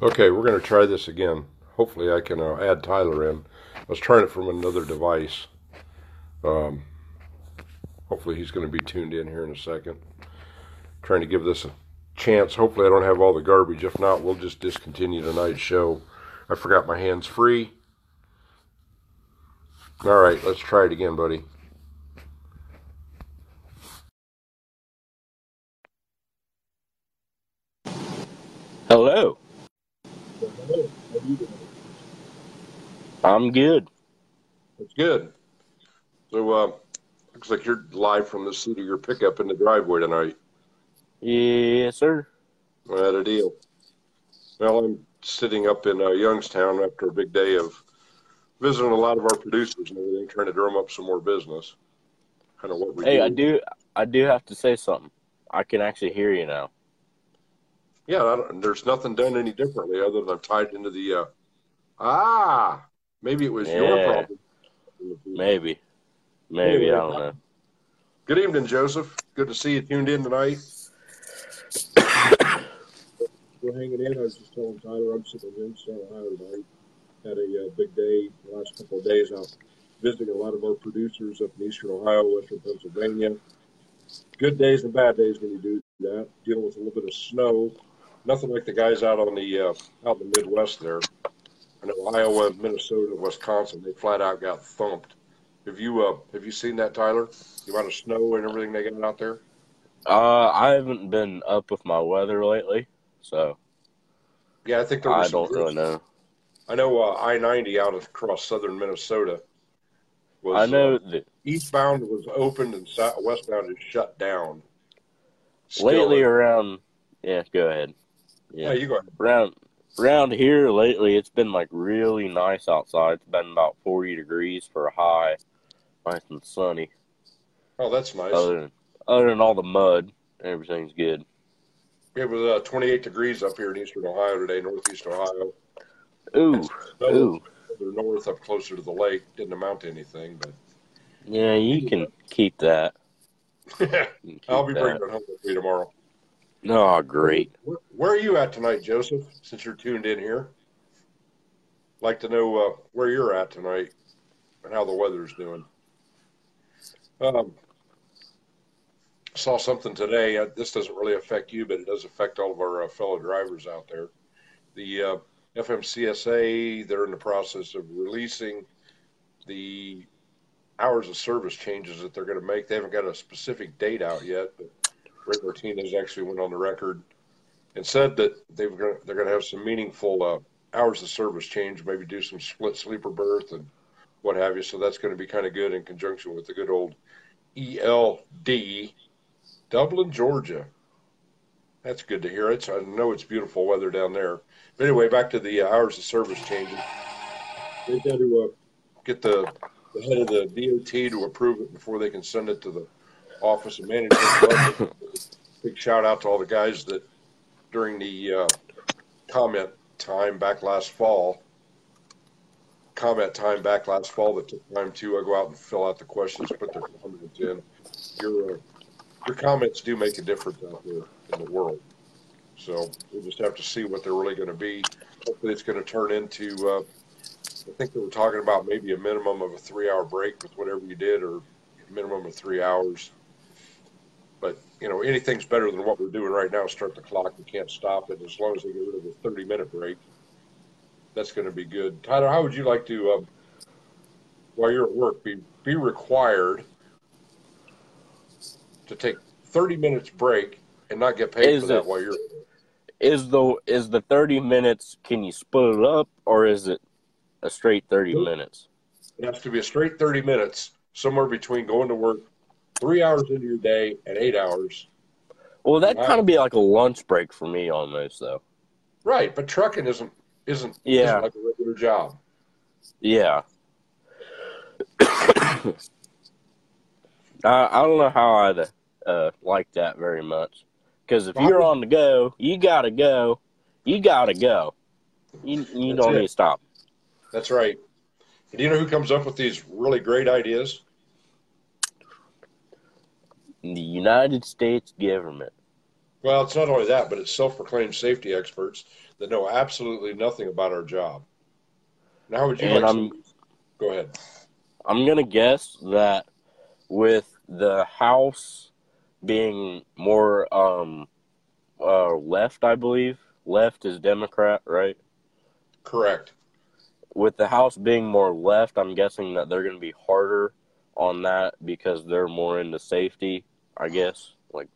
Okay, we're going to try this again. Hopefully, I can uh, add Tyler in. I was trying it from another device. Um, hopefully, he's going to be tuned in here in a second. Trying to give this a chance. Hopefully, I don't have all the garbage. If not, we'll just discontinue tonight's show. I forgot my hands free. All right, let's try it again, buddy. Hello. I'm good. That's good. So, uh, looks like you're live from the seat of your pickup in the driveway tonight. Yes, sir. What a deal. Well, I'm sitting up in uh, Youngstown after a big day of visiting a lot of our producers and everything, trying to drum up some more business. Kind of what we Hey, do. I do. I do have to say something. I can actually hear you now. Yeah, there's nothing done any differently other than I'm tied into the. Uh, ah, maybe it was your problem. Maybe. Maybe I don't know. Good evening, Joseph. Good to see you tuned in tonight. We're hanging in. I was just telling Tyler I'm sitting in Youngstown, Ohio tonight. Had a uh, big day the last couple of days out visiting a lot of our producers up in eastern Ohio, western Pennsylvania. Good days and bad days when you do that. Dealing with a little bit of snow. Nothing like the guys out on the uh, out in the Midwest there. I know Iowa, Minnesota, Wisconsin. They flat out got thumped. Have you uh, have you seen that, Tyler? The amount of snow and everything they got out there. Uh, I haven't been up with my weather lately, so Yeah, I think there was. I don't really know. I know uh, I ninety out across southern Minnesota. Was, I know uh, that eastbound was opened and south, westbound is shut down. Still, lately around. Yeah, go ahead. yeah, Yeah, you go ahead. around around here lately, it's been like really nice outside. It's been about forty degrees for a high, nice and sunny. Oh, that's nice. Other than other than all the mud, everything's good. It was uh, 28 degrees up here in eastern Ohio today, northeast Ohio. Ooh, ooh. further north up closer to the lake didn't amount to anything, but Yeah, you can keep that. Can I'll keep be bringing it home with me tomorrow. Oh, great. Where, where are you at tonight, Joseph? Since you're tuned in here, like to know uh, where you're at tonight and how the weather's doing. Um, saw something today. Uh, this doesn't really affect you, but it does affect all of our uh, fellow drivers out there. The uh, FMCSA, they're in the process of releasing the hours of service changes that they're going to make. They haven't got a specific date out yet, but Rick Martinez actually went on the record and said that gonna, they're going to have some meaningful uh, hours of service change, maybe do some split sleeper berth and what have you. So that's going to be kind of good in conjunction with the good old ELD, Dublin, Georgia. That's good to hear. It's I know it's beautiful weather down there. But anyway, back to the uh, hours of service changes. They've got to uh, get the, the head of the DOT to approve it before they can send it to the Office of Management. Big shout out to all the guys that during the uh, comment time back last fall, comment time back last fall that took time to uh, go out and fill out the questions, put their comments in. Your uh, your comments do make a difference out there in the world. So we'll just have to see what they're really going to be. Hopefully, it's going to turn into. Uh, I think they were talking about maybe a minimum of a three-hour break with whatever you did, or minimum of three hours. But you know, anything's better than what we're doing right now. Start the clock. We can't stop it as long as they get rid of the 30-minute break. That's going to be good. Tyler, how would you like to, um, while you're at work, be be required to take 30 minutes break and not get paid Is for that it- while you're Is the is the thirty minutes? Can you split it up, or is it a straight thirty minutes? It has to be a straight 30 minutes, somewhere between going to work three hours into your day and eight hours. Well, that Wow. kind of be like a lunch break for me, almost though. Right, but trucking isn't isn't, Yeah. isn't like a regular job. Yeah. I I don't know how I'd uh, like that very much, because if you're on the go, you gotta go, you gotta go. You you That's don't it. need to stop. That's right. Do you know who comes up with these really great ideas? The United States government. Well, it's not only that, but it's self-proclaimed safety experts that know absolutely nothing about our job. Now, would you And like I'm some? Go ahead. I'm gonna guess that with the House being more um uh left, I believe left is Democrat, right? Correct. With the House being more left, I'm guessing that they're gonna be harder on that because they're more into safety, I guess, like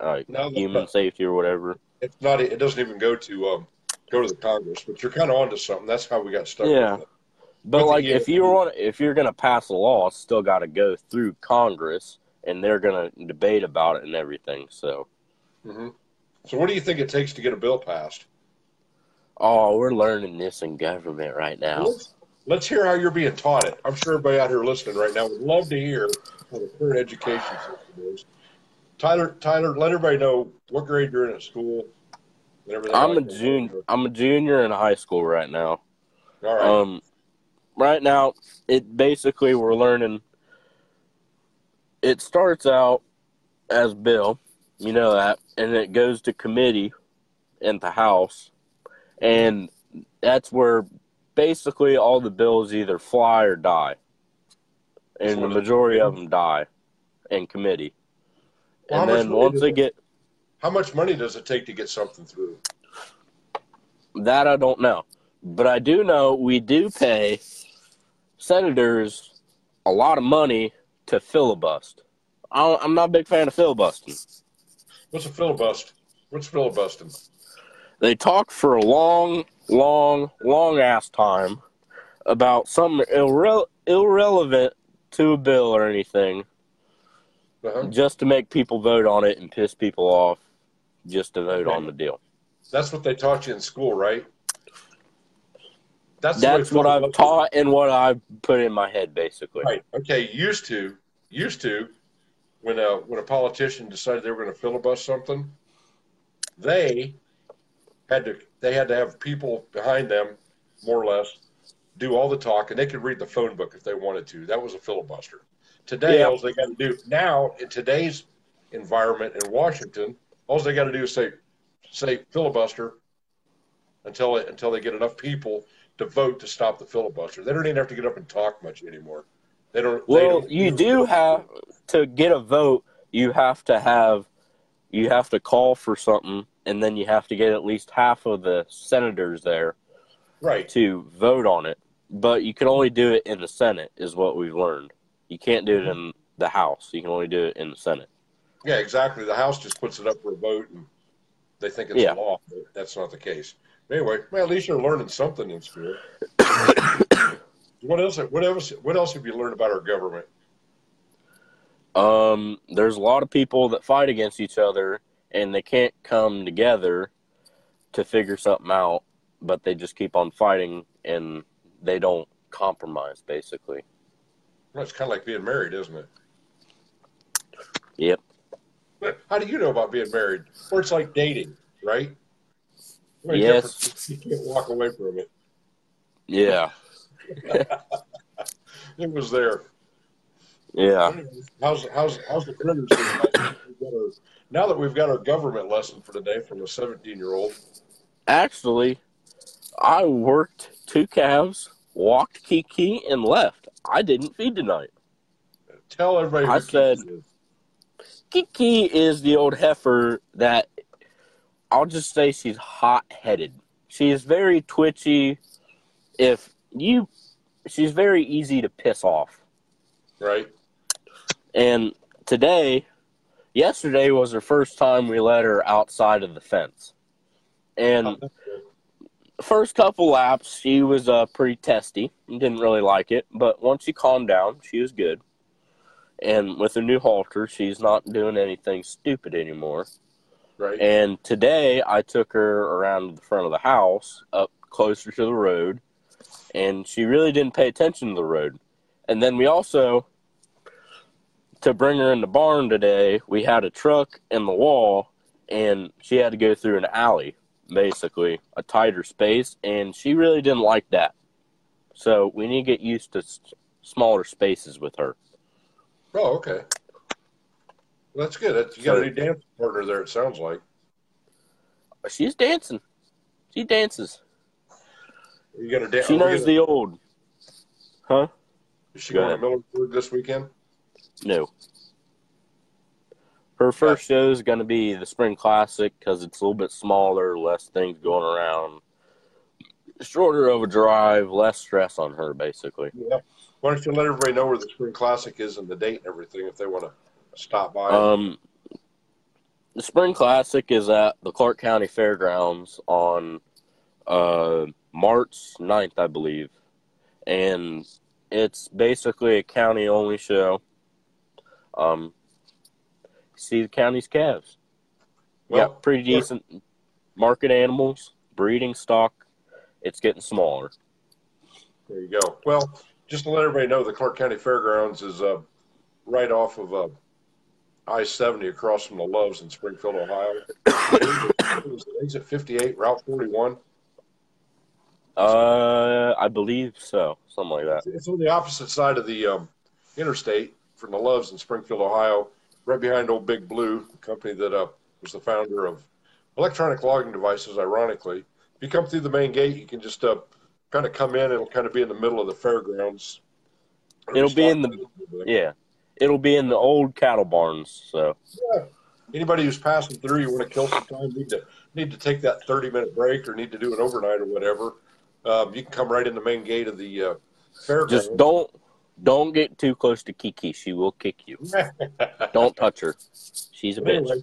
uh, human safety or whatever. it's not. It doesn't even go to um, go to the Congress, but you're kind of onto something. That's how we got stuck. Yeah. But With the like, if you want, if you're gonna pass a law, it's still got to go through Congress, and they're gonna debate about it and everything. So, hmm So, what do you think it takes to get a bill passed? oh, we're learning this in government right now. Let's, let's hear how you're being taught it. I'm sure everybody out here listening right now would love to hear how the current education system is. Tyler, Tyler, let everybody know what grade you're in at school. I'm a like that. junior. I'm a junior in high school right now. All right. Um, right now, it basically we're learning. It starts out as bill, you know that, and it goes to committee in the House, and that's where basically all the bills either fly or die, and the majority of them die in committee. Well, and then once they it- get how much money does it take to get something through? That I don't know. But I do know we do pay senators a lot of money to filibust. I I'm not a big fan of filibusting. What's a filibuster? What's filibustering? They talk for a long, long, long ass time about something irre- irrelevant to a bill or anything Uh-huh. just to make people vote on it and piss people off just to vote on the deal. That's what they taught you in school, right? That's That's what I've taught and what I've put in my head, basically. Right. Okay. Used to, used to, when a when a politician decided they were going to filibuster something, they had to they had to have people behind them, more or less, do all the talk, and they could read the phone book if they wanted to. That was a filibuster. Today, Yeah. all they got to do now in today's environment in Washington, all they got to do is say say filibuster until it, until they get enough people to vote to stop the filibuster. They don't even have to get up and talk much anymore. They don't. they Well, don't you do have to get a vote. You have to have, you have to call for something, and then you have to get at least half of the senators there right. to vote on it. But you can only do it in the Senate, is what we've learned. You can't do it in the House. You can only do it in the Senate. Yeah, exactly. The House just puts it up for a vote, and they think it's Yeah. law. But that's not the case. Anyway, well, at least you're learning something in school. what else? What else? What else have you learned about our government? Um, there's a lot of people that fight against each other, and they can't come together to figure something out. But they just keep on fighting, and they don't compromise. Basically, Well, it's kind of like being married, isn't it? Yep. How do you know about being married? Or it's like dating, right? Well, Yes. You can't walk away from it. yeah, It was there. yeah. How's how's how's the critters? doing? We've got our- Now that we've got our government lesson for today from a 17 year old, Actually, I worked two calves, walked Kiki, and left. I didn't feed tonight. tell everybody. I Kiki said- is. Kiki is the old heifer that I'll just say she's hot headed. She is very twitchy. If you, she's very easy to piss off. right. And today, yesterday was her first time we let her outside of the fence. And first couple laps, she was uh, pretty testy. And didn't really like it, but once she calmed down, she was good. And with her new halter, she's not doing anything stupid anymore. Right. And today, I took her around the front of the house, up closer to the road, and she really didn't pay attention to the road. And then we also, to bring her in the barn today, we had a truck in the wall, and she had to go through an alley, basically, a tighter space, and she really didn't like that. So we need to get used to s- smaller spaces with her. Oh, okay. Well, that's good. That's, you got a new dance partner there. It sounds like. She's dancing. She dances. Are you gonna dance? She knows the old. Huh? Is she Go going ahead. to Millersburg this weekend? No. Her first show is going to be the Spring Classic because it's a little bit smaller, less things going around, shorter of a drive, less stress on her, basically. Yeah. Why don't you let everybody know where the Spring Classic is and the date and everything if they want to stop by? Um, the Spring Classic is at the Clark County Fairgrounds on uh, March 9th, I believe. And it's basically a county only show. Um, see the county's calves. well, got pretty decent market animals, breeding stock. It's getting smaller. there you go. Well, just to let everybody know, the Clark County Fairgrounds is uh, right off of uh, I 70 across from the Loves in Springfield, Ohio. is it 58, Route 41? Uh, I believe so, something like that. It's on the opposite side of the um, interstate from the Loves in Springfield, Ohio, right behind Old Big Blue, the company that uh, was the founder of electronic logging devices, ironically. If you come through the main gate, you can just uh, kind of come in. It'll kind of be in the middle of the fairgrounds. It'll be in the- Yeah, it'll be in the old cattle barns. So yeah. Anybody who's passing through, you want to kill some time, need to need to take that thirty minute break, or need to do an overnight or whatever. Um, you can come right in the main gate of the uh, fairgrounds. just don't don't get too close to Kiki. She will kick you. Don't touch her. She's a bitch. Anyway,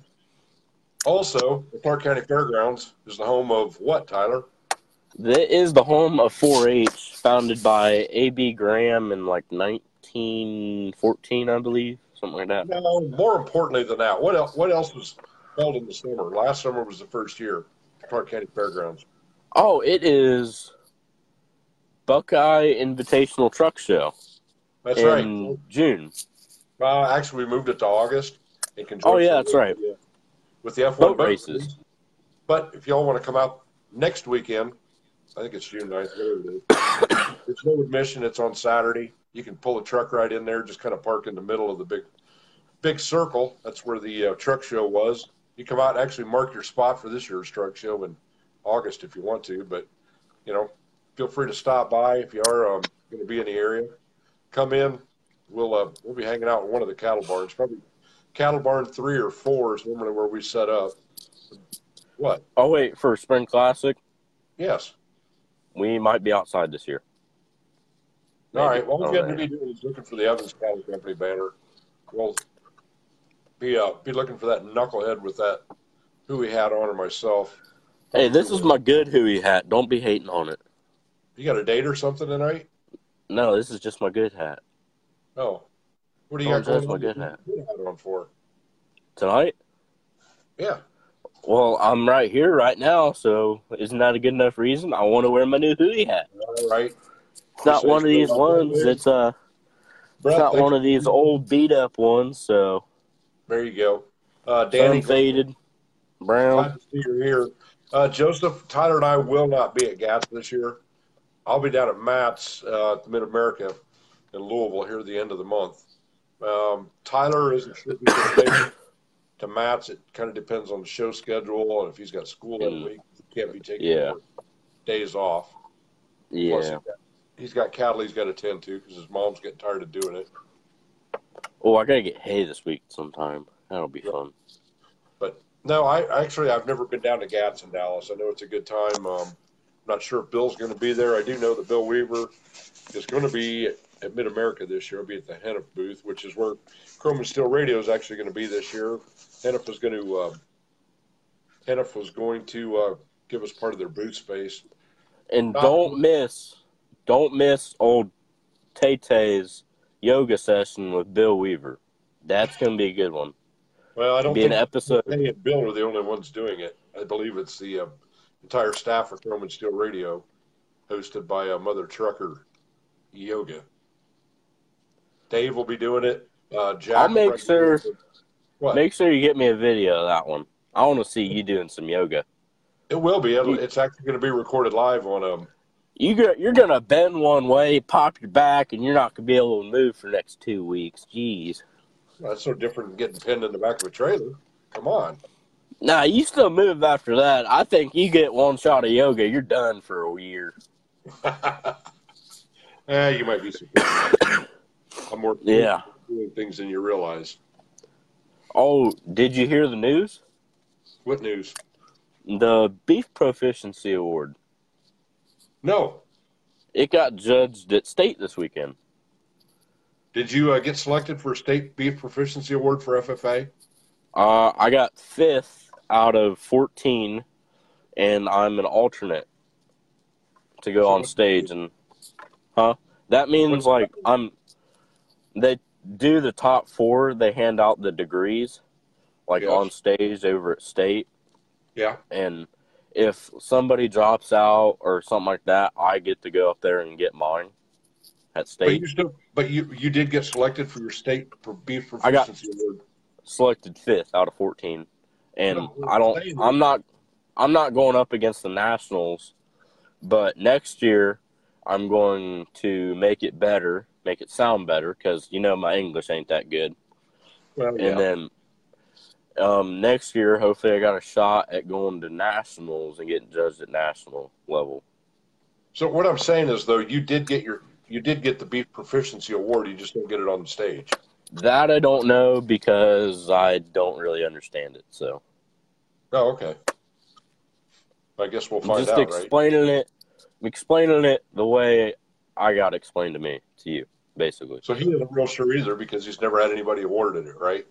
also, the Clark County Fairgrounds is the home of what, Tyler? That is the home of 4-H, founded by A.B. Graham in like 1914, I believe, something like that. No, more importantly than that, what else? What else was held in the summer? Last summer was the first year, Clark County Fairgrounds. Oh, it is Buckeye Invitational Truck Show That's in right. June. Uh, actually, we moved it to August. In conjunction Oh, yeah, that's with right. the, With the F1 Boat boat races. race. But if y'all want to come out next weekend, I think it's June 9th, whatever it is. It's no admission. It's on Saturday. You can pull a truck right in there, just kind of park in the middle of the big, big circle. That's where the uh, truck show was. You come out and actually mark your spot for this year's truck show in August if you want to. But you know, feel free to stop by if you are um, going to be in the area. Come in. We'll uh, we'll be hanging out in one of the cattle barns. Probably cattle barn three or four is normally where we set up. What? Oh, wait, for Spring Classic, Yes. we might be outside this year. All right. Well, Maybe. all you I to be doing is looking for the Evans Cattle Company banner. We'll be uh, be looking for that knucklehead with that hooey hat on, or myself. Hey, this is my good Hooey hat. Don't be hating on it. You got a date or something tonight? No, this is just my good hat. Oh, what do you Oh, got going my good hat. good hat on for? Tonight? Yeah. Well, I'm right here right now, so isn't that a good enough reason? I want to wear my new Hooey hat. All right. It's not one of these ones. It's uh, it's not one of these old beat up ones. So There you go. Uh, Danny, sun faded, brown. glad to see you're here. Uh, Joseph, Tyler, and I will not be at GATS this year. I'll be down at MATS uh, at Mid America in Louisville here at the end of the month. Um, Tyler isn't sure if he's going to make it to MATS. It kind of depends on the show schedule and if he's got school that Mm. week. He can't be taking Yeah. days off. Plus, Yeah. got, he's got cattle he's got to tend to because his mom's getting tired of doing it. Oh, I gotta get hay this week sometime. That'll be fun. But no, I actually I've never been down to GATS in Dallas. I know it's a good time. Um, not sure if Bill's going to be there. I do know that Bill Weaver is going to be at Mid America this year. He'll be at the Hennef booth, which is where Chrome and Steel Radio is actually going to be this year. Hennef was going to uh, Hennef was going to uh, give us part of their booth space. And Uh, don't miss, don't miss old Tay Tay's yoga session with Bill Weaver. That's gonna be a good one. Well, I don't Be an think episode. Kenny and Bill are the only ones doing it. I believe it's the uh, entire staff of Chrome and Steel Radio, hosted by uh, Mother Trucker Yoga. Dave will be doing it. Uh, Jack. I'll make sure- What? Make sure you get me a video of that one. I want to see you doing some yoga. it will be. It'll, it's actually going to be recorded live on um. You go, you're gonna bend one way, pop your back, and you're not gonna be able to move for the next two weeks. Jeez. That's so different than getting pinned in the back of a trailer. Come on. Nah, you still move after that. I think you get one shot of yoga, you're done for a year. eh, you might be surprised. I'm more Yeah. doing things than you realize. Oh, did you hear the news? What news? The Beef Proficiency Award. No. It got judged at state this weekend. Did you uh, get selected for a state beef proficiency award for FFA? Uh, I got fifth out of 14, and I'm an alternate to go on stage. And, huh? That means, like, I'm. They do the top four, they hand out the degrees, like, Yes. on stage over at state. Yeah. And if somebody drops out or something like that, I get to go up there and get mine at state. But you still, but you you did get selected for your state pro- beef I got- award. Selected fifth out of 14 and No, i don't i'm not i'm not going up against the nationals but next year i'm going to make it better make it sound better because you know my english ain't that good Well, yeah. and then um, next year hopefully i got a shot at going to nationals and getting judged at national level So what I'm saying is, though, you did get your you did get the beef proficiency award. You just don't get it on the stage. That i don't know because i don't really understand it so Oh, okay. I guess we'll find just out, right? explaining it explaining it the way i got explained to me to you basically So he isn't real sure either because he's never had anybody awarded it, right?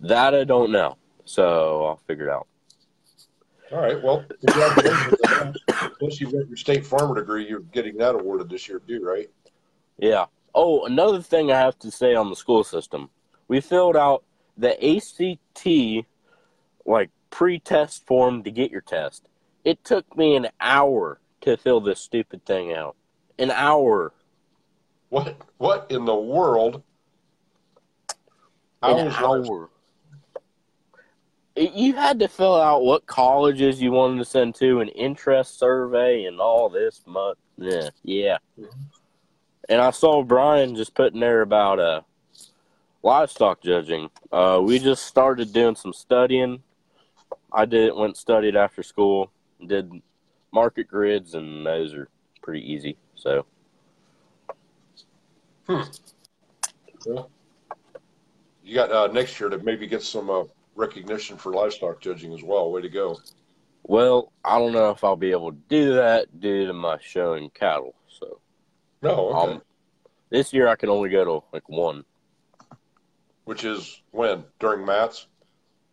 that i don't know so i'll figure it out All right. Well, congratulations. Plus, you got your state farmer degree. You're getting that awarded this year too, right? yeah oh another thing i have to say on the school system. We filled out the act like pre-test form to get your test. It took me an hour to fill this stupid thing out. An hour. What What in the world? an hour. It- you had to fill out what colleges you wanted to send to an interest survey and all this much yeah yeah mm-hmm. And i saw brian just putting there about uh livestock judging. Uh we just started doing some studying. I did went and studied after school did market grids and those are pretty easy so. Well, you got uh, next year to maybe get some uh, recognition for livestock judging as well. Way to go! well i don't know if i'll be able to do that due to my showing cattle No, okay. Um, this year I can only go to like one Which is when during MATS.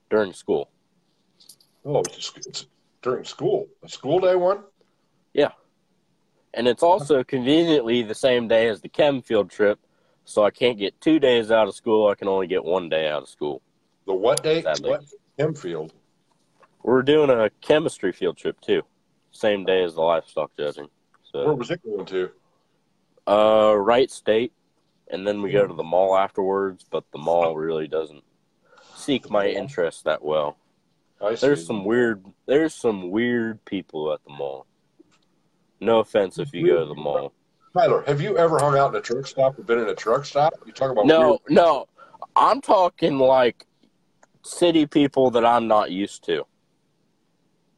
during school. Oh, it's, just, it's during school. A school day one. Yeah, and it's also conveniently the same day as the chem field trip, so I can't get two days out of school. I can only get one day out of school. The what day? Sadly. What? Hemfield. We're doing a chemistry field trip too, same day as the livestock judging. Where So, was it going to? Uh, right state, and then we go to the mall afterwards. But the mall really doesn't seek my interest that well. I see. There's some weird. There's some weird people at the mall. No offense if you go to the mall. Tyler, have you ever hung out in a truck stop or been in a truck stop? You talk about No, weird- no. I'm talking like city people that I'm not used to.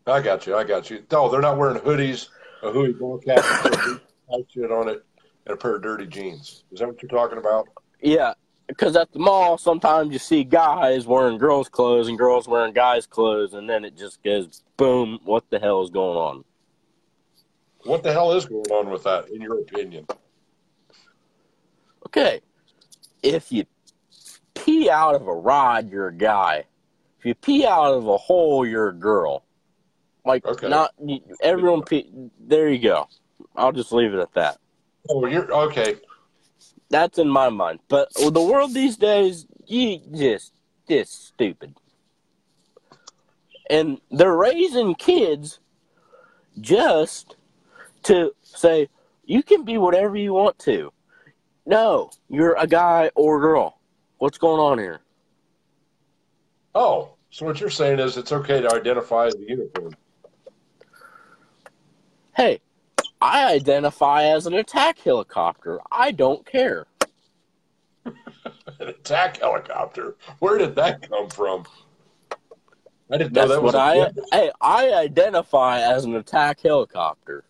I got you. I got you. No, they're not wearing hoodies, a hoodie ball cap, and some tight shit on it, and a pair of dirty jeans. Is that what you're talking about? Yeah, because at the mall, sometimes you see guys wearing girls' clothes and girls wearing guys' clothes, and then it just goes boom. What the hell is going on? What the hell is going on with that, in your opinion? Okay, if you pee out of a rod, you're a guy. If you pee out of a hole, you're a girl. Like Okay. not everyone. Pee, there you go. I'll just leave it at that. Oh, you're okay. That's in my mind. But the world these days, you just just stupid. And they're raising kids just to say you can be whatever you want to. No, you're a guy or a girl. What's going on here? Oh, so what you're saying is it's okay to identify as a unicorn. Hey, I identify as an attack helicopter. I don't care. An attack helicopter. Where did that come from? I didn't know that was I. Hey, I identify as an attack helicopter.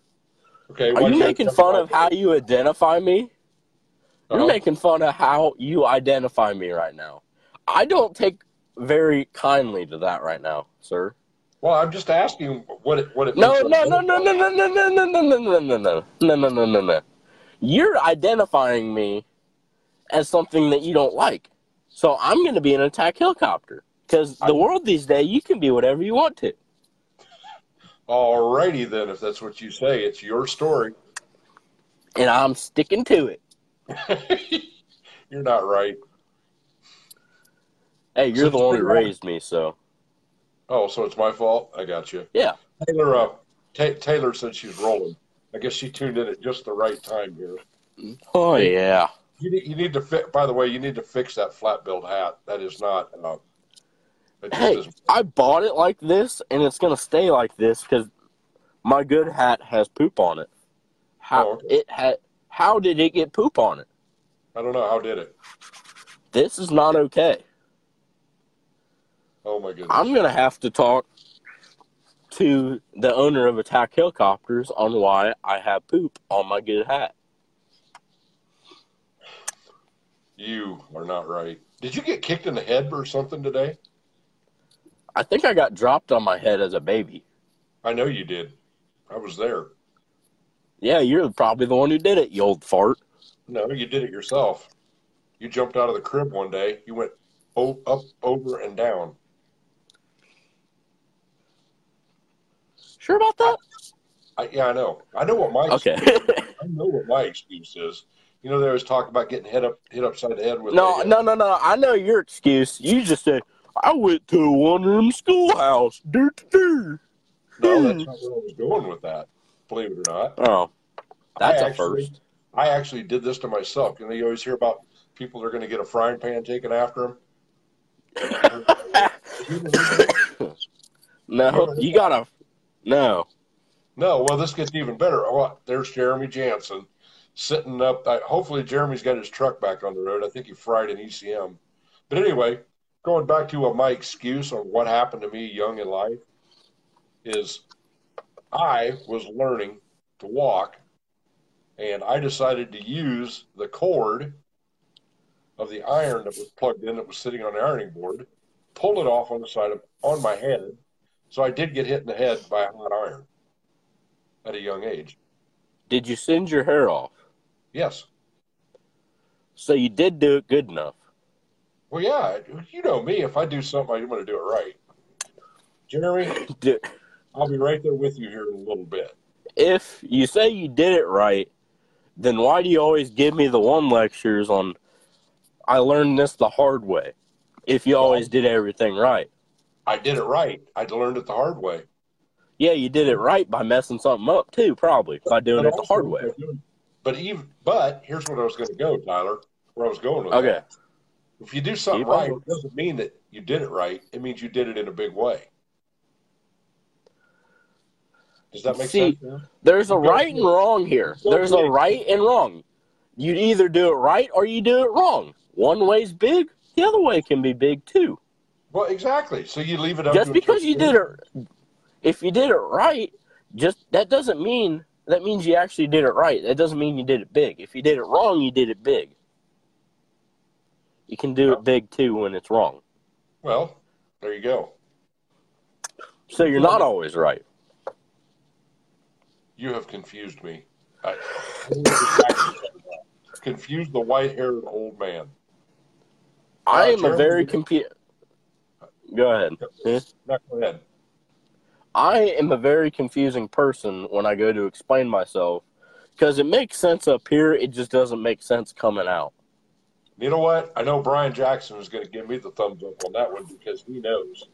Okay, Are you making fun of how you identify me? You're Uh-huh. making fun of how you identify me right now. I don't take very kindly to that right now, sir. Well, I'm just asking what it what it. Means. No, you no, no, no, identify. no, no, no, no, no, no, no, no, no, no, no, no, no, no, no. You're identifying me as something that you don't like. So I'm going to be an attack helicopter because the I- world these days you can be whatever you want to. Alrighty then, if that's what you say, it's your story. And I'm sticking to it. You're not right. Hey, you're So the one who raised me, so Oh, so it's my fault. I got you. yeah. Taylor, uh, Ta Taylor said she's rolling. I guess she tuned in at just the right time here. Oh yeah. You need, you need to fi- By the way, you need to fix that flat billed hat. That is not. Uh, Hey, is- I bought it like this, and it's gonna stay like this because my good hat has poop on it. How Oh, okay. it had? How did it get poop on it? I don't know how did it. This is not okay. Oh my goodness. I'm gonna have to talk to the owner of Attack Helicopters on why I have poop on my good hat. You are not right. Did you get kicked in the head or something today? I think I got dropped on my head as a baby. I know you did. I was there. Yeah, you're probably the one who did it, you old fart. No, you did it yourself. You jumped out of the crib one day. You went o- up, over, and down. Sure about that? I, yeah, I know. I know what my Okay. I know what my excuse is. You know, they always talk about getting hit up, hit upside the head with. no, a, no, no, no. I know your excuse. You just said I went to a one-room schoolhouse. Dirt, dirt. No, that's hmm. not where I was going with that. Believe it or not, Oh, that's I a actually- first. I actually did this to myself. You know, you always hear about people that are going to get a frying pan taken after them. No, you gotta. No. No, well, this gets even better. Oh, there's Jeremy Jansen sitting up. I, hopefully, Jeremy's got his truck back on the road. I think he fried an ECM. But anyway, going back to uh, my excuse on what happened to me young in life is I was learning to walk, and I decided to use the cord of the iron that was plugged in that was sitting on the ironing board, pull it off on the side of on my head. So I did get hit in the head by a hot iron at a young age. Did you send your hair off? Yes. So you did do it good enough. Well, yeah. You know me. If I do something, I'm going to do it right. Jeremy, I'll be right there with you here in a little bit. If you say you did it right, then why do you always give me the one lectures on I learned this the hard way? If you always did everything right. I did it right. I learned it the hard way. Yeah, you did it right by messing something up too, probably by doing it the hard way. But even but here's what I was going to go, Tyler. Where I was going with Okay. that. If you do something right, it doesn't mean that you did it right. It means you did it in a big way. Does that make See, sense? There's a right and wrong here. There's a right and wrong. You either do it right or you do it wrong. One way's big, the other way can be big too. Well, exactly. So you leave it up. Just because you did it, if you did it right, just that doesn't mean that means you actually did it right. That doesn't mean you did it big. If you did it wrong, you did it big. You can do it big too when it's wrong. Well, there you go. So you're not always right. You have confused me. I, confused the white-haired old man. I Uh, am a very confused. Go ahead. Huh? No, go ahead. I am a very confusing person when I go to explain myself because it makes sense up here. It just doesn't make sense coming out. You know what? I know Brian Jackson is going to give me the thumbs up on that one because he knows,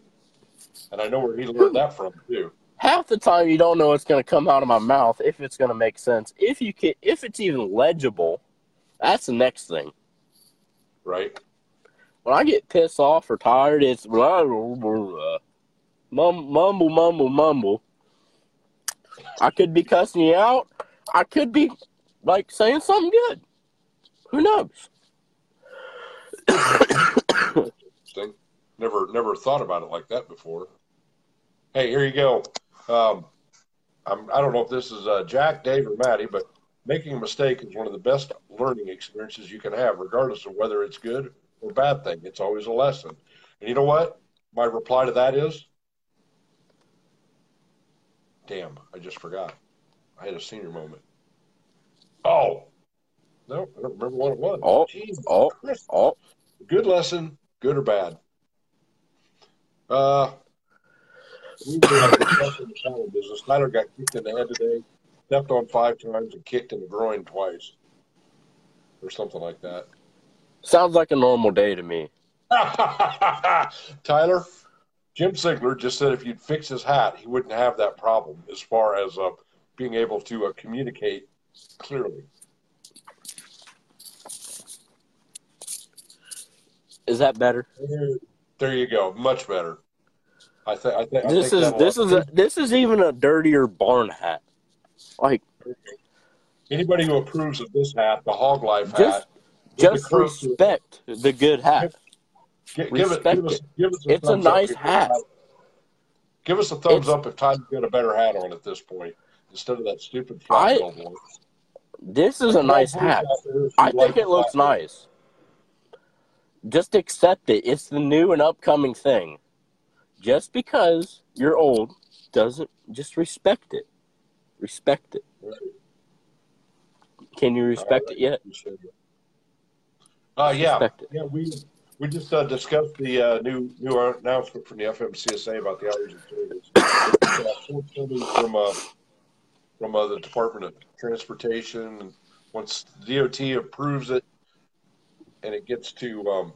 and I know where he learned that from too. Half the time, you don't know what's going to come out of my mouth if it's going to make sense. If you can, if it's even legible, that's the next thing. Right? When I get pissed off or tired, it's blah, blah, blah. Mumble, mumble, mumble. I could be cussing you out. I could be like saying something good. Who knows? Never, never thought about it like that before. Hey, here you go. Um, I'm, I don't know if this is uh, Jack, Dave, or Maddie, but making a mistake is one of the best learning experiences you can have, regardless of whether it's good or bad thing. It's always a lesson. And you know what? My reply to that is, damn, I just forgot. I had a senior moment. Oh, no, I don't remember what it was. Oh, Jesus oh, Christ. oh. Good lesson, good or bad? Uh, we were discussing the salad business. Tyler got kicked in the head today, stepped on five times, and kicked in the groin twice, or something like that. Sounds like a normal day to me. Tyler, Jim Sigler just said if you'd fix his hat, he wouldn't have that problem as far as uh, being able to uh, communicate clearly. Is that better? There you go, much better. I think. I think This is this is a, this is even a dirtier barn hat. Like anybody who approves of this hat, the Hog Life Just- hat. Just curve to it, respect the good hat. gi- give respect give us, it. give us a It's a nice hat. Give us a thumbs It's- up if Tyler's got a better hat on at this point instead of that stupid I- billboard. This is a nice hat. I think it looks nice. Just accept it. It's the new and upcoming thing. Just because you're old doesn't just respect it. Respect it. Can you respect it yet? Uh, yeah, yeah. We we just uh, discussed the uh, new new announcement from the FMCSA about the hours of service. Uh, from uh, from uh, the Department of Transportation. Once DOT approves it, and it gets to um,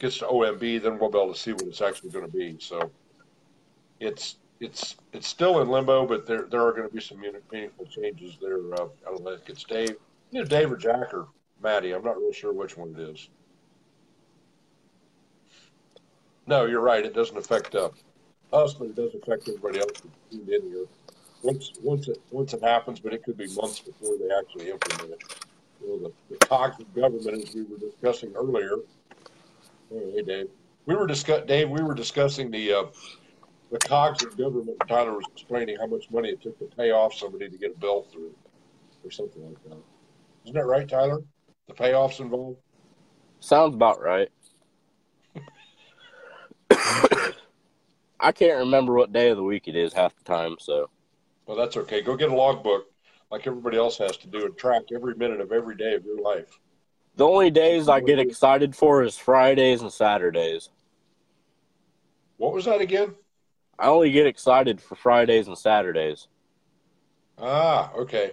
gets to OMB, then we'll be able to see what it's actually going to be. So it's it's it's still in limbo, but there there are going to be some meaningful changes there. Uh, I don't know if it's Dave, you know, Dave or Jack or Maddie. I'm not really sure which one it is. No, you're right. It doesn't affect uh, us, but it does affect everybody else who's tuned in here. Once once it once it happens, but it could be months before they actually implement it. You know, the, the cogs of government, as we were discussing earlier. Hey, Dave. We were discuss Dave. We were discussing the uh, the cogs of government. Tyler was explaining how much money it took to pay off somebody to get a bill through, or something like that. Isn't that right, Tyler? The payoffs involved. Sounds about right. I can't remember what day of the week it is half the time, so Well, that's okay. Go get a logbook like everybody else has to do and track every minute of every day of your life. the only days I get excited for is Fridays and Saturdays. What was that again? I only get excited for Fridays and Saturdays. Ah, okay.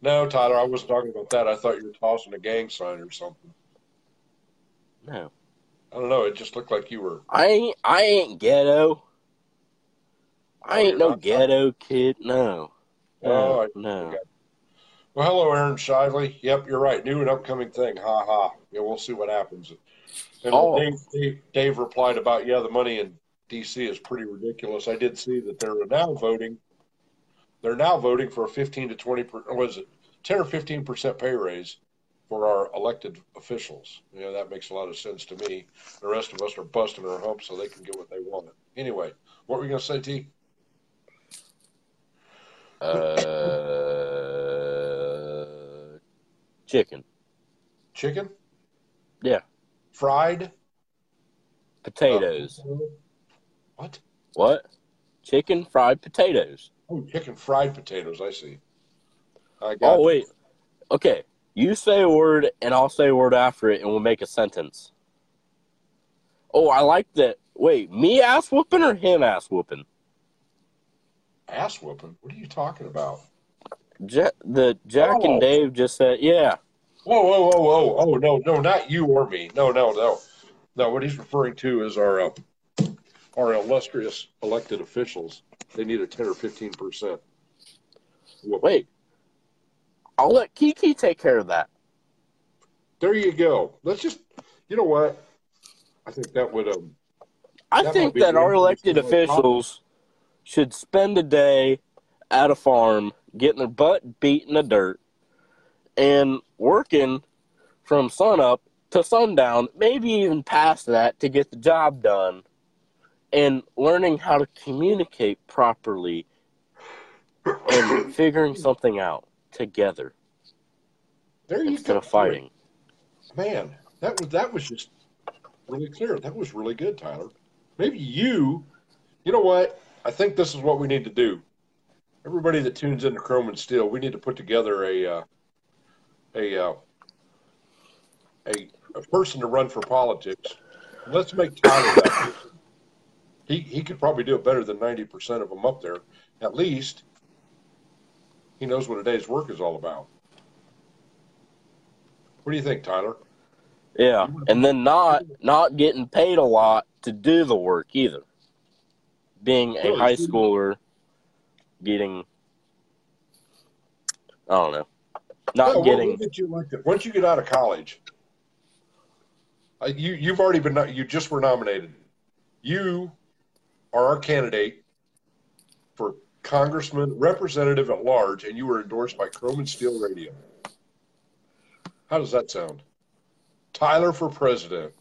No, Tyler, I wasn't talking about that. I thought you were tossing a gang sign or something. No. I don't know. It just looked like you were. I ain't I ain't ghetto. I Oh, ain't no ghetto kid. No. Oh, No. I- no. Well, hello, Aaron Shively. Yep, you're right. New and upcoming thing. Ha ha. Yeah, we'll see what happens. And Oh. Dave, Dave, Dave replied about, yeah, the money in D.C. is pretty ridiculous. I did see that they're now voting. They're now voting for a 15 to 20, per, it 10 or 15 percent pay raise for our elected officials? You know, that makes a lot of sense to me. The rest of us are busting our humps so they can get what they want. Anyway, what were we going to say, T? Uh, chicken, Chicken? Yeah. Fried? potatoes. Uh, what? What? Chicken fried potatoes. Oh, chicken fried potatoes. I see. I got Oh you. wait. Okay. You say a word and I'll say a word after it and we'll make a sentence. Oh, I like that. Wait, me ass whooping or him ass whooping? Ass whooping? What are you talking about? Ja- the Jack Oh. and Dave just said, yeah. Whoa, whoa, whoa, whoa! Oh no, no, not you or me. No, no, no, no. What he's referring to is our uh, our illustrious elected officials. They need a ten or fifteen percent. Wait. I'll let Kiki take care of that. There you go. Let's just. You know what? I think that would um. I That think that our elected officials should spend a day at a farm getting their butt beat in the dirt and working from sunup to sundown, maybe even past that to get the job done and learning how to communicate properly and figuring something out together There you instead go. of fighting. Man, that was that was just really clear. That was really good, Tyler. Maybe you, you know what? I think this is what we need to do. Everybody that tunes into Chrome and Steel, we need to put together a uh, a, uh, a a person to run for politics. Let's make Tyler that person. He he could probably do it better than ninety percent of them up there. At least he knows what a day's work is all about. What do you think, Tyler? Yeah, and then not not getting paid a lot to do the work either. Being a high schooler, getting I don't know, not Yeah, getting get you elected. Once you get out of college, uh, you you've already been you just were nominated. You are our candidate for congressman, representative at large, and you were endorsed by Chrome and Steel Radio. How does that sound? Tyler for president.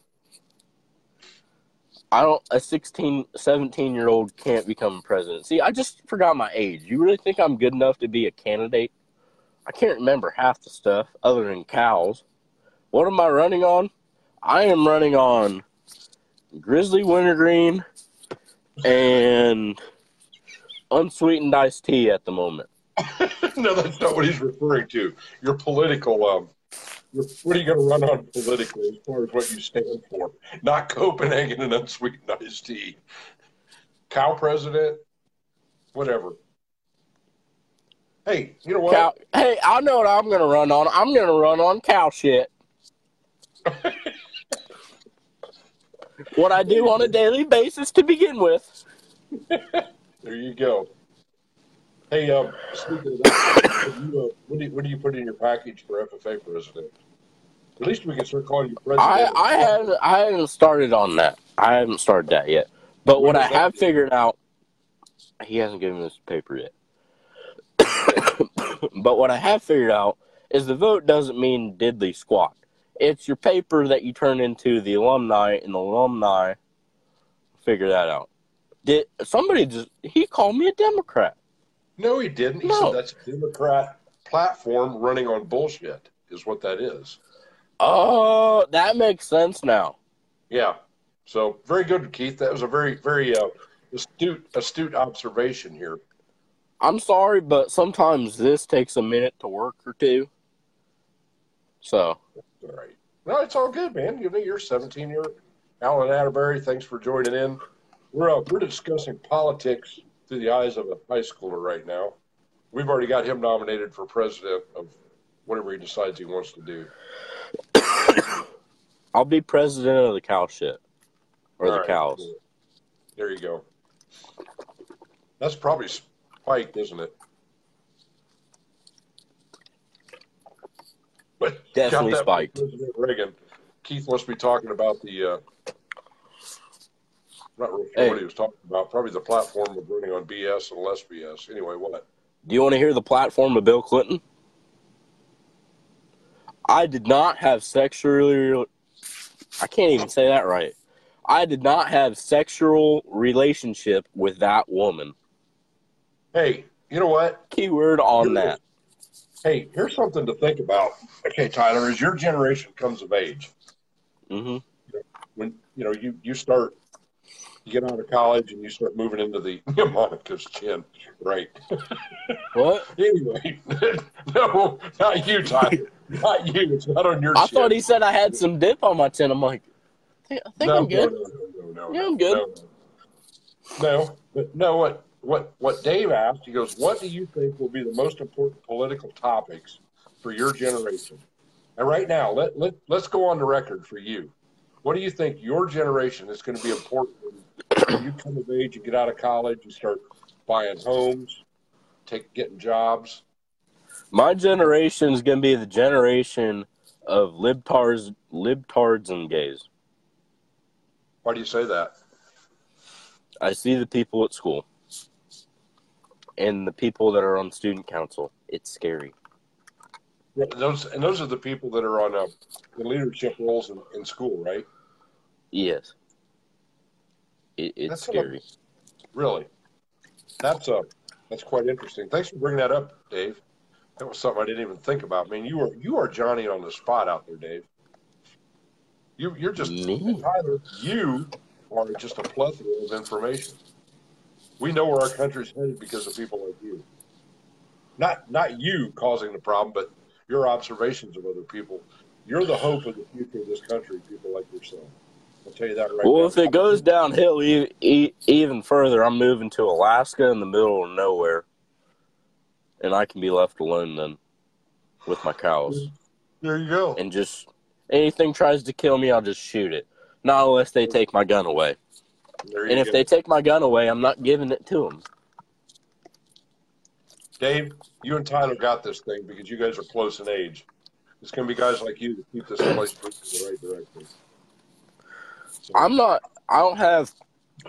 I don't a 16, 17 year old can't become president. See, I just forgot my age. You really think I'm good enough to be a candidate? I can't remember half the stuff other than cows. What am I running on? I am running on Grizzly Wintergreen and unsweetened iced tea at the moment. no, that's not what he's referring to. Your political. Um, your, what are you going to run on politically as far as what you stand for? Not Copenhagen and unsweetened iced tea. Cow president, whatever. Hey, you know what? Cow. Hey, I know what I'm gonna run on. I'm gonna run on cow shit. what I do on a daily basis to begin with. There you go. Hey, um, speaking of that, you, uh, what, do you, what do you put in your package for FFA president? At least we can start calling you president. I I haven't I haven't started on that. I haven't started that yet. But When what I have do? figured out, he hasn't given us paper yet. but what I have figured out is the vote doesn't mean diddly squat. It's your paper that you turn into the alumni, and the alumni figure that out. Did somebody just? He called me a Democrat. No, he didn't. He No. said that's a Democrat platform running on bullshit, is what that is. Oh, that makes sense now. Yeah. So very good, Keith. That was a very, very uh, astute, astute observation here. I'm sorry, but sometimes this takes a minute to work or two. So All right. No, it's all good, man. You know, you're 17 year Alan Atterbury. Thanks for joining in. We're uh, we're discussing politics through the eyes of a high schooler right now. We've already got him nominated for president of whatever he decides he wants to do. I'll be president of the cow shit. Or All the right, cows. There you go. That's probably spiked, isn't it? But Definitely spiked. President Reagan. Keith must be talking about the. Uh, not really sure Hey. what he was talking about. Probably the platform of running on BS and less BS. Anyway, what? Do you want to hear the platform of Bill Clinton? I did not have sexual. I can't even say that right. I did not have sexual relationship with that woman. Hey, you know what? Keyword on that. Hey, here's something to think about. Okay, Tyler, as your generation comes of age, hmm when you know you you start you get out of college and you start moving into the Monica's chin, right? What? Anyway, no, not you, Tyler, not you. It's not on your. I chin. thought he said I had some dip on my chin. I'm like, I think, I no, I'm good. No, no, no, no, Yeah, I'm good. No, no, but no. What what what Dave asked? He goes, "What do you think will be the most important political topics for your generation?" And right now, let let let's go on the record for you. What do you think your generation is going to be important when you come of age, you get out of college, you start buying homes, take getting jobs? My generation is going to be the generation of libtards, libtards and gays. Why do you say that? I see the people at school and the people that are on student council. It's scary. Yeah, those and those are the people that are on uh, the leadership roles in, in school, right? Yes. It, it's That's a- scary. Really? That's uh that's quite interesting. Thanks for bringing that up, Dave. That was something I didn't even think about. I mean, you are you are Johnny on the spot out there, Dave. You you're just Me? Tyler. You are just a plethora of information. We know where our country's headed because of people like you. Not not you causing the problem, but your observations of other people. You're the hope of the future of this country. People like yourself. I'll tell you that right Well, now. if it goes downhill e- e- even further, I'm moving to Alaska in the middle of nowhere, and I can be left alone then with my cows. there you go. And just anything tries to kill me, I'll just shoot it. Not unless they take my gun away. There And if go. they take my gun away, I'm not giving it to them. Dave, you and Tyler got this thing because you guys are close in age. It's going to be guys like you that keep this place in the right direction. So, I'm not. I don't have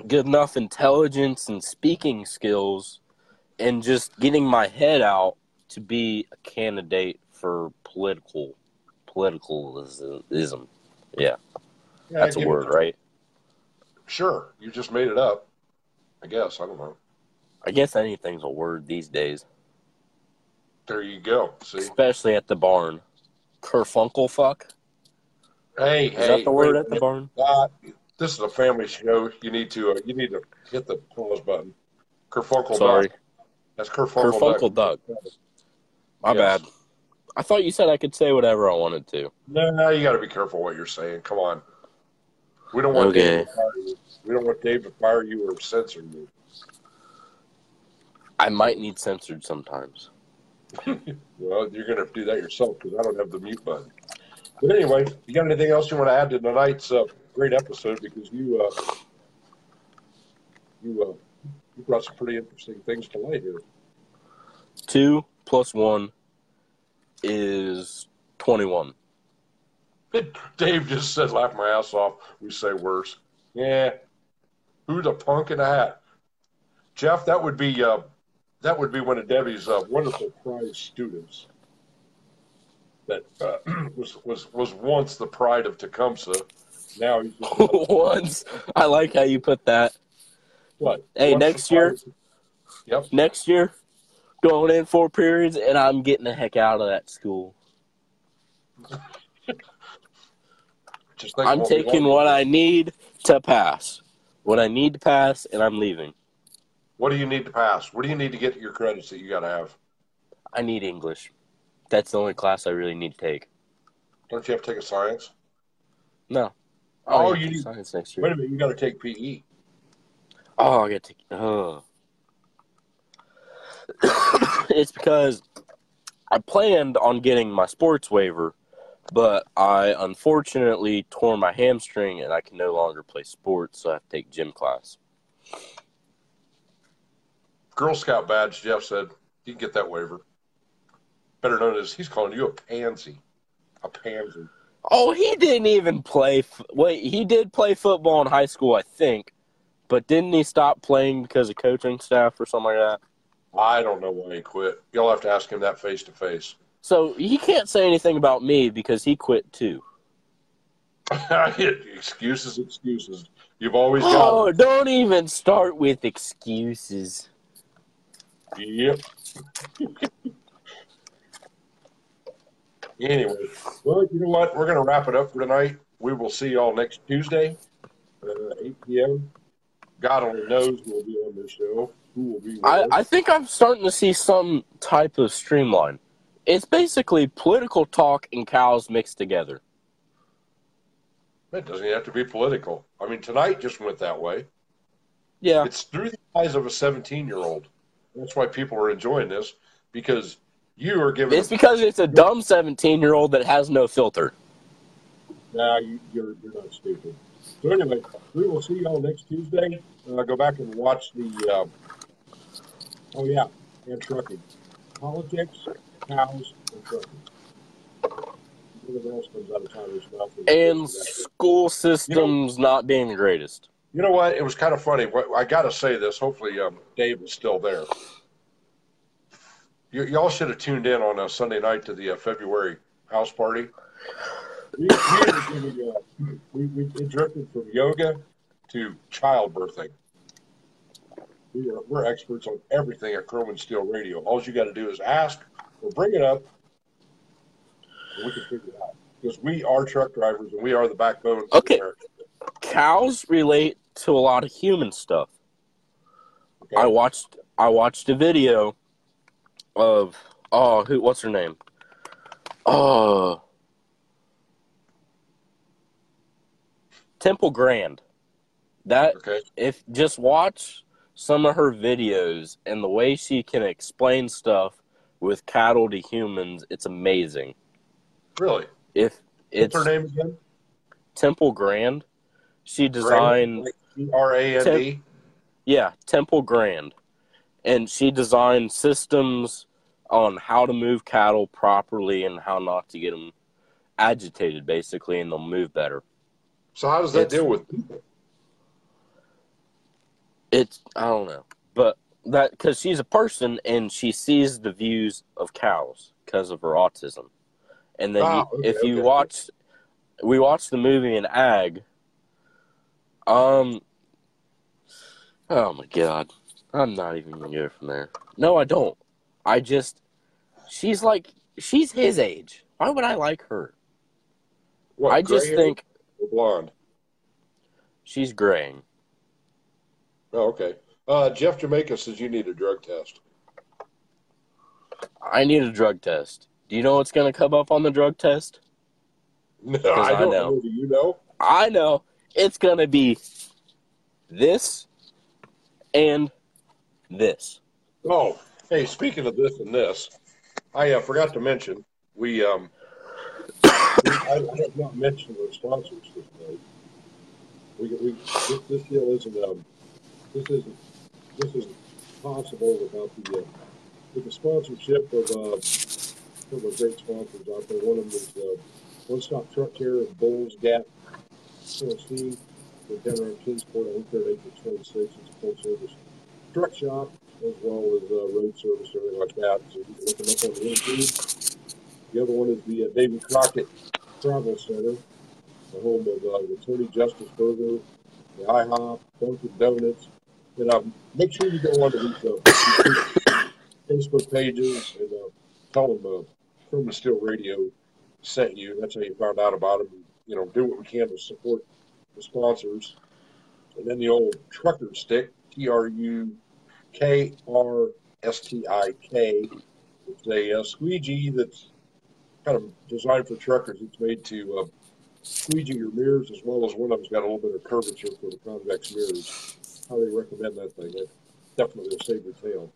good enough intelligence and speaking skills, and just getting my head out to be a candidate for political politicalism. Yeah, yeah, that's a word, right? Sure, you just made it up. I guess I don't know. I guess anything's a word these days, There you go. See, especially at the barn. Kerfunkel fuck. hey, Is hey, that the word wait, at the barn? uh, this is a family show. You need to uh, you need to hit the pause button. Kerfunkel. Sorry, Duck. That's Kerfunkel. Kerfunkel Duck. Doug. My Yes. bad. I thought you said I could say whatever I wanted to. No, no, you got to be careful what you're saying. Come on. We don't want Okay. Dave to fire you. We don't want Dave to fire you or censor you. I might need censored sometimes. Well, you're going to do that yourself because I don't have the mute button. But anyway, you got anything else you want to add to tonight's uh, great episode? Because you uh, you uh, you brought some pretty interesting things to light here. Two plus one is twenty-one. Dave just said, "Laugh my ass off." We say worse. Yeah, who's a punk in a hat? Jeff, that would be uh, that would be one of Debbie's uh, wonderful prize students. That uh, was was was once the pride of Tecumseh. Now he's Once. I like how you put that. what? Hey, Once next year- Yep. Next year, going in four periods, and I'm getting the heck out of that school. Think I'm what taking what I need to pass. What I need to pass, and I'm leaving. What do you need to pass? What do you need to get your credits that you got to have? I need English. That's the only class I really need to take. Don't you have to take a science? No. Oh, you need- science next year. Wait a minute, you got to take. PE. Oh, I got to take. Oh. it's because I planned on getting my sports waiver, but I unfortunately tore my hamstring and I can no longer play sports, so I have to take gym class. Girl Scout badge, Jeff said. You can get that waiver. Better known as he's calling you a pansy. A pansy. Oh, he didn't even play. F- Wait, he did play football in high school, I think, but didn't he stop playing because of coaching staff or something like that? I don't know why he quit. You'll have to ask him that face to face. So he can't say anything about me because he quit too. Excuses, excuses. You've always got Oh, don't even start with excuses. Yep. anyway, well, you know what? We're going to wrap it up for tonight. We will see y'all next Tuesday, uh, 8 p.m. God only knows who will be on this show. Who will be? I. I think I'm starting to see some type of streamline. It's basically political talk and cows mixed together. It doesn't have to be political. I mean, tonight just went that way. Yeah. It's through the eyes of a 17 year old. That's why people are enjoying this because you are giving. It's because it's a dumb 17 year old that has no filter. Nah, you, you're, you're not stupid. So anyway, we will see y'all next Tuesday. uh, go back and watch the. Uh, Oh yeah, and trucking, politics, cows, and trucking. Whatever else comes out of Tyler's mouth. is- And school systems not being the greatest. You know what? It was kind of funny. I got to say this. Hopefully, um, Dave is still there. You, y'all should have tuned in on a Sunday night to the uh, February house party. We, we, uh, we, we drifted from yoga to childbirthing. We are, we're experts on everything at and Steel Radio. All you got to do is ask or bring it up, and we can figure it out. Because we are truck drivers and we are the backbone. Okay. Cows relate to a lot of human stuff. Okay? I watched I watched a video of oh who what's her name? Oh Temple Grandin. That okay. if just watch some of her videos and the way she can explain stuff with cattle to humans, it's amazing. Really? If it's What's her name again? Temple Grandin, she designed R A N D. Yeah, Temple Grandin. And she designed systems on how to move cattle properly and how not to get them agitated, basically, and they'll move better. So how does that It's- deal with people? It's, I don't know. But that, because she's a person and she sees the views of cows because of her autism. And then Ah, you, okay, if you okay. watch, we watched the movie in Ag. Um, oh my God. I'm not even to go from there. No, I don't. I just, she's like, she's his age. Why would I like her? What, I just think blonde. she's graying. Oh, okay. Uh, Jeff Jamaica says you need a drug test. I need a drug test. Do you know what's going to come up on the drug test? No, I I don't know. know. Do you know? I know it's gonna be this and this. Oh, hey, speaking of this and this, I uh, forgot to mention we um I, I have not mentioned our sponsors this night. We we this, this deal isn't um this isn't this isn't possible without the uh, with the sponsorship of uh some of the great sponsors out there. One of them is uh, One Stop Truck Care in Bulls Gap, Tennessee. They're down around Kingsport. I think they're at acre 26. It's a full service truck shop as well as uh, road service, everything like that. So you can look them up on the YouTube. The other one is the uh, David Crockett Travel Center, the home of uh, the Tony Justice Burger, the IHOP, Dunkin' Donuts. And um, make sure you go onto these uh, Facebook pages and uh, tell them uh, Chrome and Steel Radio sent you. That's how you found out about them. You know, do what we can to support the sponsors. And then the old trucker stick, T R U K R S T I K. It's a uh, squeegee that's kind of designed for truckers. It's made to uh, squeegee your mirrors as well as one of them's got a little bit of curvature for the convex mirrors. I highly recommend that thing. It definitely will save your tail.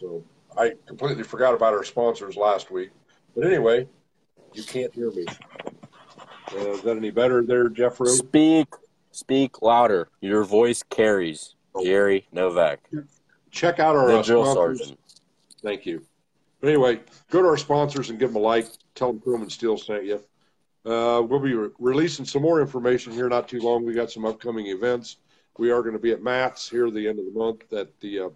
So I completely forgot about our sponsors last week. But anyway, you can't hear me. Uh, is that any better there, Jeff Rowe? Speak, speak louder. Your voice carries. Oh. Jerry Novak, Check out our the uh, drill sponsors. sergeant. Thank you. But anyway, go to our sponsors and give them a like. Tell them Chrome and Steel sent you. Uh, we'll be re- releasing some more information here not too long. We got some upcoming events. We are going to be at MATS here at the end of the month at the uh,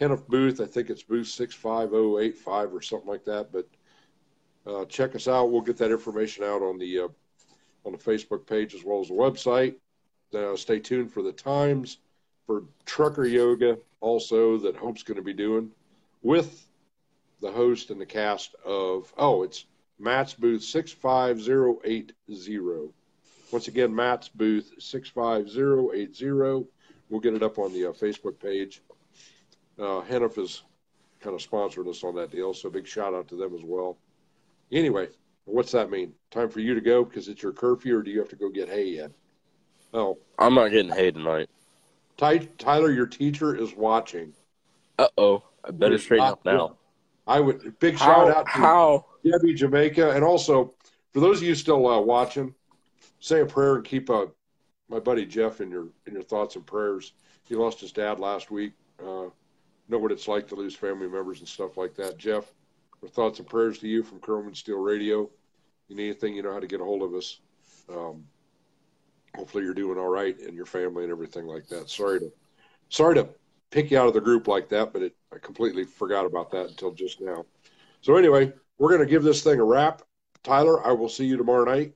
Hennef booth. I think it's booth 65085 or something like that. But uh, check us out. We'll get that information out on the uh, on the Facebook page as well as the website. Uh, stay tuned for the times for trucker yoga also that Hope's going to be doing with the host and the cast of oh it's MATS booth 65080 once again MATS booth 65080 we'll get it up on the uh, Facebook page. Uh, Hennef is kind of sponsoring us on that deal so big shout out to them as well. Anyway what's that mean? Time for you to go because it's your curfew or do you have to go get hay yet? Oh. I'm not getting hay tonight. Ty- Tyler your teacher is watching. Uh oh. I better straighten up now. I would big shout out to How? Debbie Jamaica, and also for those of you still uh, watching, say a prayer and keep uh, my buddy Jeff in your in your thoughts and prayers. He lost his dad last week. Uh, know what it's like to lose family members and stuff like that. Jeff, our thoughts and prayers to you from Chrome and Steel Radio. You need anything, you know how to get a hold of us. Um, hopefully you're doing all right and your family and everything like that. Sorry to sorry to pick you out of the group like that, but it, I completely forgot about that until just now. So anyway, we're going to give this thing a wrap. Tyler, I will see you tomorrow night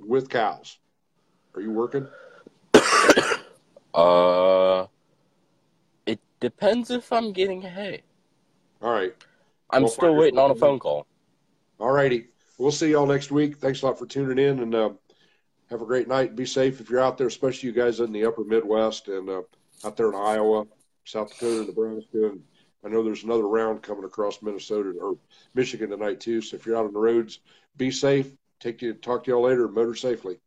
with cows. Are you working? Uh, it depends if I'm getting hay. All right. I'm We'll still waiting on a phone call. All righty. We'll see y'all next week. Thanks a lot for tuning in and uh, have a great night. Be safe if you're out there, especially you guys in the upper Midwest and uh, out there in Iowa, South Dakota, Nebraska. And I know there's another round coming across Minnesota or Michigan tonight, too. So if you're out on the roads, be safe. Take you, talk to y'all later. Motor safely.